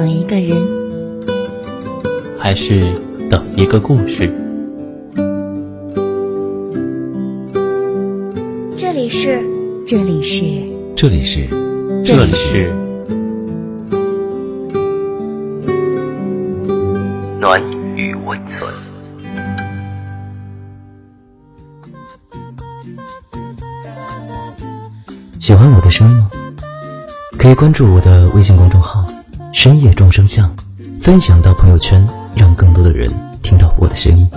等一个人，还是等一个故事？这里是，这里是，这里是，这里是暖与温存。喜欢我的声音吗？可以关注我的微信公众号“深夜众生相”，分享到朋友圈，让更多的人听到我的声音。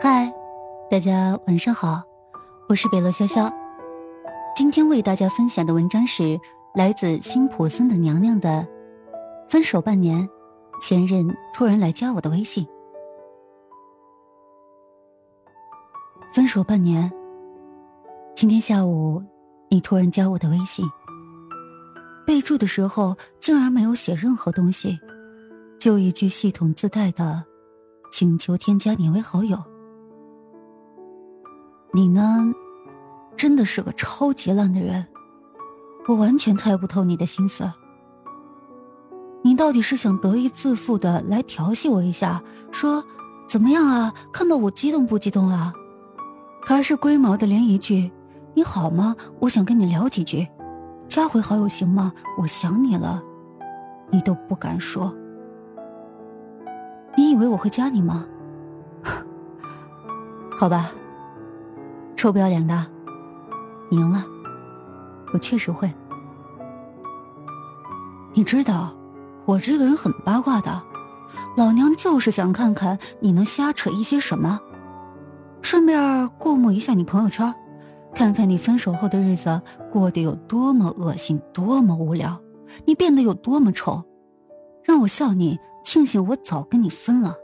嗨，大家晚上好，我是北乐潇潇。今天为大家分享的文章是来自辛普森的娘娘的。分手半年，前任突然来加我的微信。分手半年，今天下午你突然加我的微信，备注的时候竟然没有写任何东西，就一句系统自带的“请求添加你为好友”。你呢？真的是个超级烂的人，我完全猜不透你的心思。你到底是想得意自负的来调戏我一下，说怎么样啊？看到我激动不激动啊？还是龟毛的连一句“你好吗？我想跟你聊几句，加回好友行吗？我想你了”，你都不敢说？你以为我会加你吗？好吧，臭不要脸的。你赢了，我确实会。你知道，我这个人很八卦的，老娘就是想看看你能瞎扯一些什么，顺便过目一下你朋友圈，看看你分手后的日子过得有多么恶心，多么无聊，你变得有多么丑，让我笑你，庆幸我早跟你分了。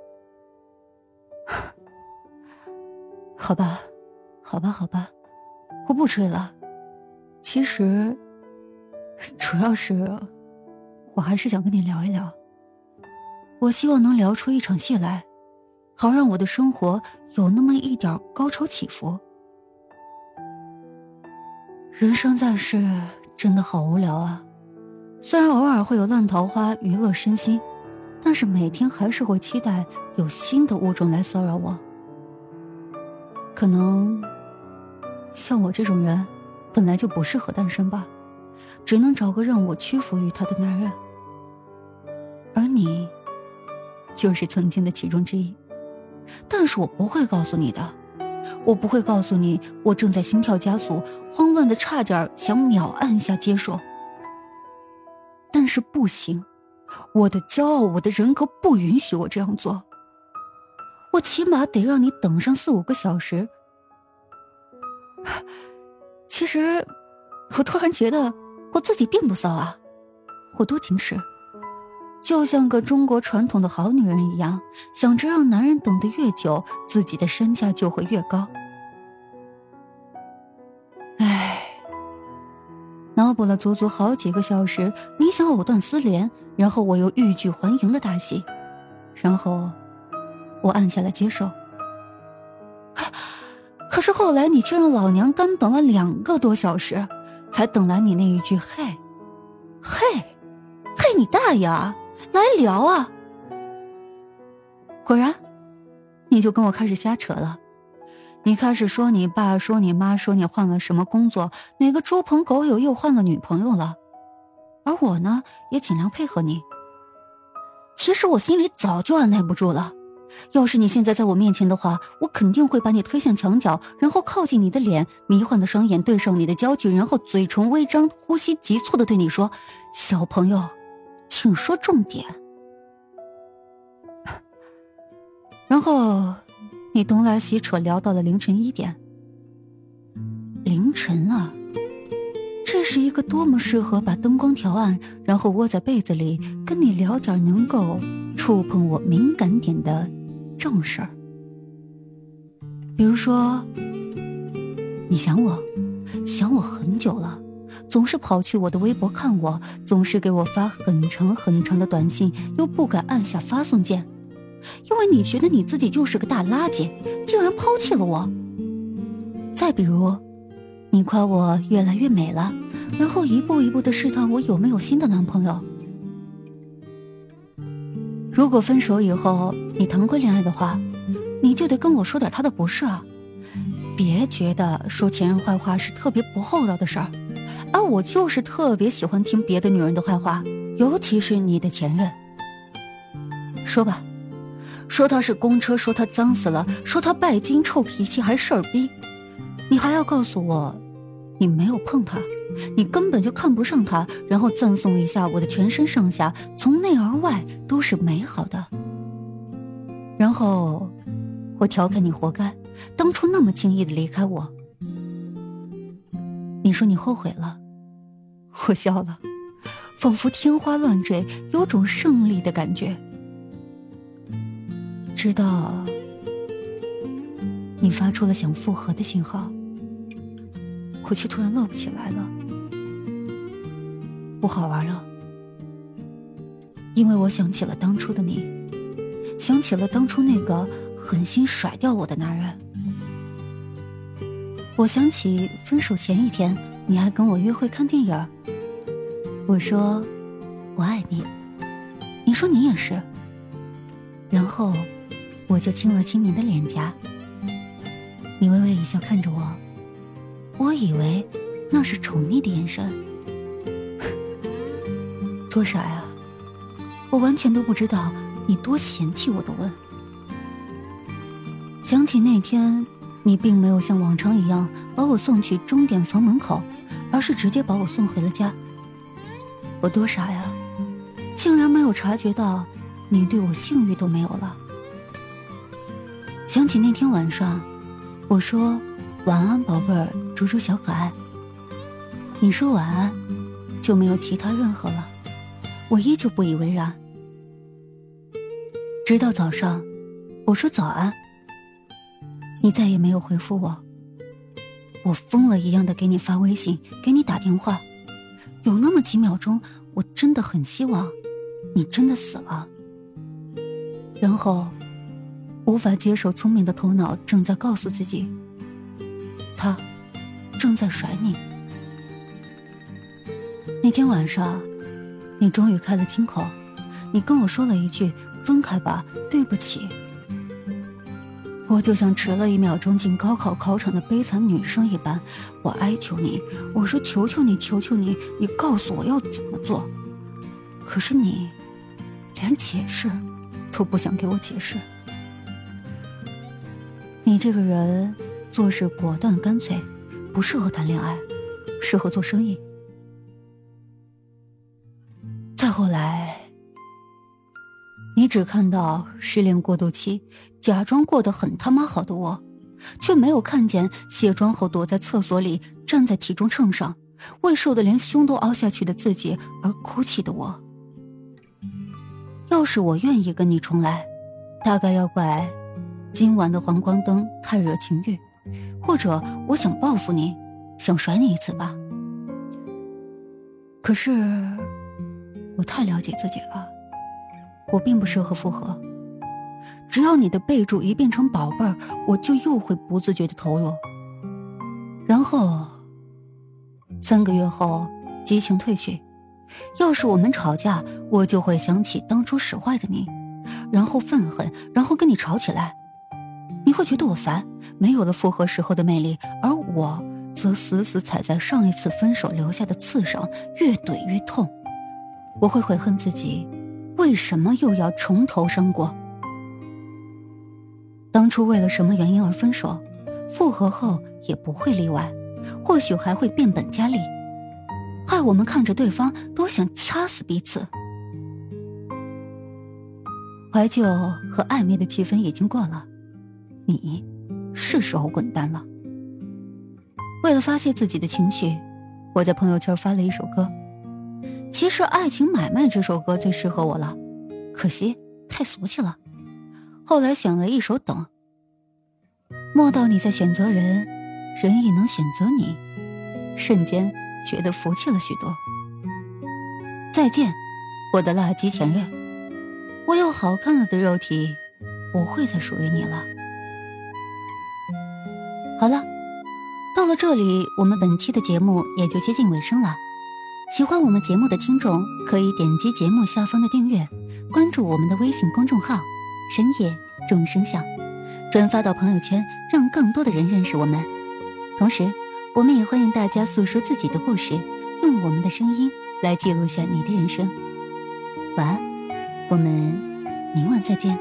好吧，好吧，好吧。我不追了，其实主要是我还是想跟你聊一聊。我希望能聊出一场戏来，好让我的生活有那么一点高潮起伏。人生在世真的好无聊啊！虽然偶尔会有烂桃花娱乐身心，但是每天还是会期待有新的物种来骚扰我。可能。像我这种人，本来就不适合单身吧，只能找个让我屈服于他的男人。而你，就是曾经的其中之一。但是我不会告诉你的，我不会告诉你，我正在心跳加速，慌乱的差点想秒按下接受。但是不行，我的骄傲，我的人格不允许我这样做。我起码得让你等上四五个小时。其实，我突然觉得我自己并不骚啊，我多矜持，就像个中国传统的好女人一样，想着让男人等得越久，自己的身价就会越高。唉，脑补了足足好几个小时，你想藕断丝连，然后我又欲拒还迎的大戏，然后我按下了接受。可是后来，你却让老娘干等了两个多小时，才等来你那一句“嘿，嘿，嘿，你大爷啊！来聊啊！”果然，你就跟我开始瞎扯了。你开始说你爸，说你妈，说你换了什么工作，哪个猪朋狗友又换了女朋友了。而我呢，也尽量配合你。其实我心里早就按耐不住了。要是你现在在我面前的话，我肯定会把你推向墙角，然后靠近你的脸，迷幻的双眼对上你的焦距，然后嘴唇微张，呼吸急促的对你说：“小朋友，请说重点。”然后，你东拉西扯，聊到了凌晨一点。凌晨啊，这是一个多么适合把灯光调暗，然后窝在被子里跟你聊点能够触碰我敏感点的。正事儿，比如说，你想我，想我很久了，总是跑去我的微博看我，总是给我发很长很长的短信，又不敢按下发送键，因为你觉得你自己就是个大垃圾，竟然抛弃了我。再比如，你夸我越来越美了，然后一步一步的试探我有没有新的男朋友。如果分手以后你谈过恋爱的话，你就得跟我说点他的不是啊，别觉得说前任坏话是特别不厚道的事儿。而我就是特别喜欢听别的女人的坏话，尤其是你的前任。说吧，说他是公车，说他脏死了，说他拜金、臭脾气还事儿逼，你还要告诉我，你没有碰他。你根本就看不上他，然后赠送一下我的全身上下，从内而外都是美好的。然后，我调侃你活该，当初那么轻易的离开我。你说你后悔了，我笑了，仿佛天花乱坠，有种胜利的感觉。直到你发出了想复合的信号，我却突然乐不起来了。不好玩了，因为我想起了当初的你，想起了当初那个狠心甩掉我的男人。我想起分手前一天，你还跟我约会看电影。我说我爱你，你说你也是。然后我就亲了亲你的脸颊，你微微一笑看着我，我以为那是宠溺的眼神。多傻呀！我完全都不知道你多嫌弃我的吻。想起那天，你并没有像往常一样把我送去终点房门口，而是直接把我送回了家。我多傻呀，竟然没有察觉到你对我性欲都没有了。想起那天晚上，我说晚安，宝贝儿，猪猪小可爱。你说晚安，就没有其他任何了。我依旧不以为然，直到早上，我说早安，你再也没有回复我。我疯了一样的给你发微信，给你打电话，有那么几秒钟，我真的很希望你真的死了。然后，无法接受聪明的头脑正在告诉自己，他正在甩你。那天晚上。你终于开了金口，你跟我说了一句“分开吧，对不起”。我就像迟了一秒钟进高考考场的悲惨女生一般，我哀求你，我说求求你，求求你，你告诉我要怎么做。可是你，连解释都不想给我解释。你这个人做事果断干脆，不适合谈恋爱，适合做生意。再后来，只看到失恋过渡期，假装过得很他妈好的我，却没有看见卸妆后躲在厕所里，站在体重秤上，为瘦的连胸都凹下去的自己而哭泣的我。要是我愿意跟你重来，大概要怪今晚的黄光灯太惹情欲，或者我想报复你，想甩你一次吧。可是。我太了解自己了，我并不适合复合。只要你的备注一变成宝贝儿，我就又会不自觉的投入。然后三个月后，激情褪去。要是我们吵架，我就会想起当初使坏的你，然后愤恨，然后跟你吵起来。你会觉得我烦，没有了复合时候的魅力，而我则死死踩在上一次分手留下的刺上，越怼越痛。我会悔恨自己，为什么又要重头生过？当初为了什么原因而分手，复合后也不会例外，或许还会变本加厉，害我们看着对方都想掐死彼此。怀旧和暧昧的气氛已经过了，你是时候滚蛋了。为了发泄自己的情绪，我在朋友圈发了一首歌。其实《爱情买卖》这首歌最适合我了，可惜太俗气了。后来选了一首《等》。莫道你在选择人，人亦能选择你。瞬间觉得服气了许多。再见，我的垃圾前任，我有好看了的肉体，不会再属于你了。好了，到了这里，我们本期的节目也就接近尾声了。喜欢我们节目的听众，可以点击节目下方的订阅，关注我们的微信公众号“深夜众生相”，转发到朋友圈，让更多的人认识我们。同时，我们也欢迎大家诉说自己的故事，用我们的声音来记录下你的人生。晚安，我们明晚再见。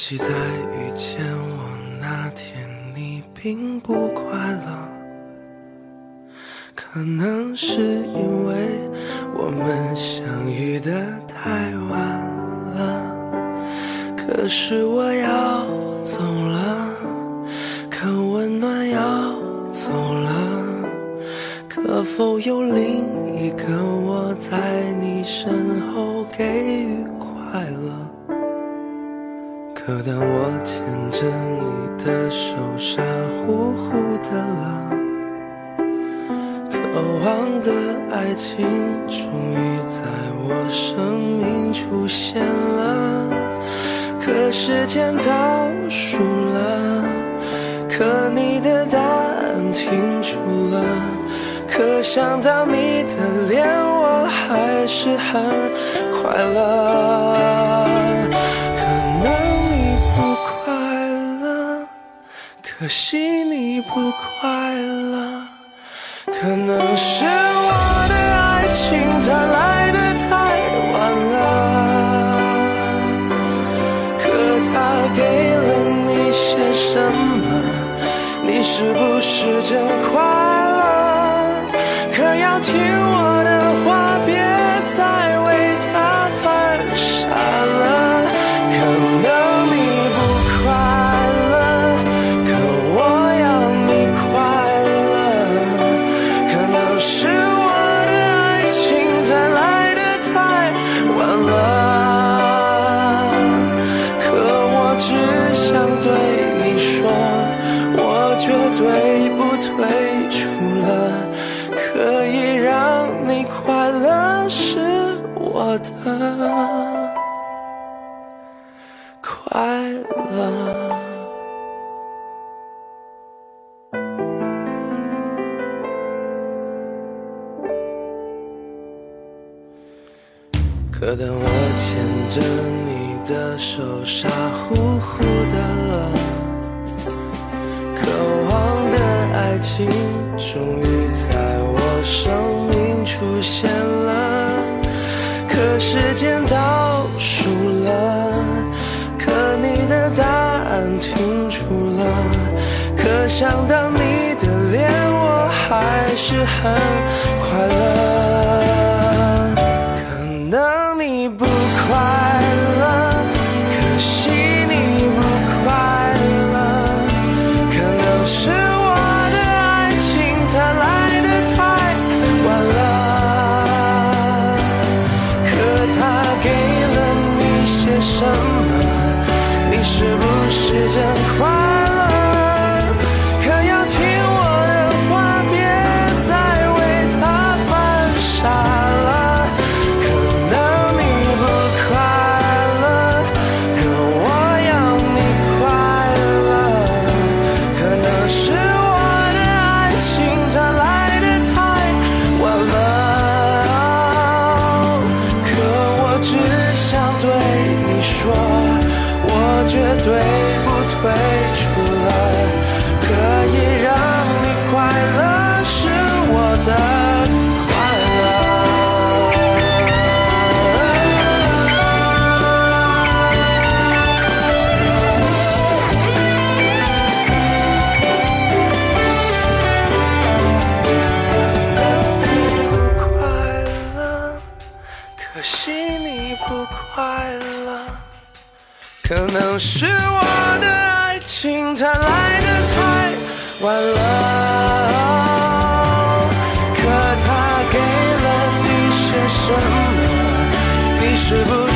惜在遇见我那天，你并不快乐。可能是因为我们相遇的太晚了。可是我要走了，可温暖要走了。可否有另一个我在你身后给予？可当我牵着你的手，傻乎乎的了，渴望的爱情终于在我生命出现了。可时间倒数了，可你的答案停住了，可想到你的脸，我还是很快乐。可惜你不快乐，可能是我的爱情它来的太晚了。可他给了你些什么？你是不是真快乐？可可当我牵着你的手，傻乎乎的了，渴望的爱情终于在我生命出现了。可时间倒数了，可你的答案停住了，可想到你的脸，我还是很快乐。么？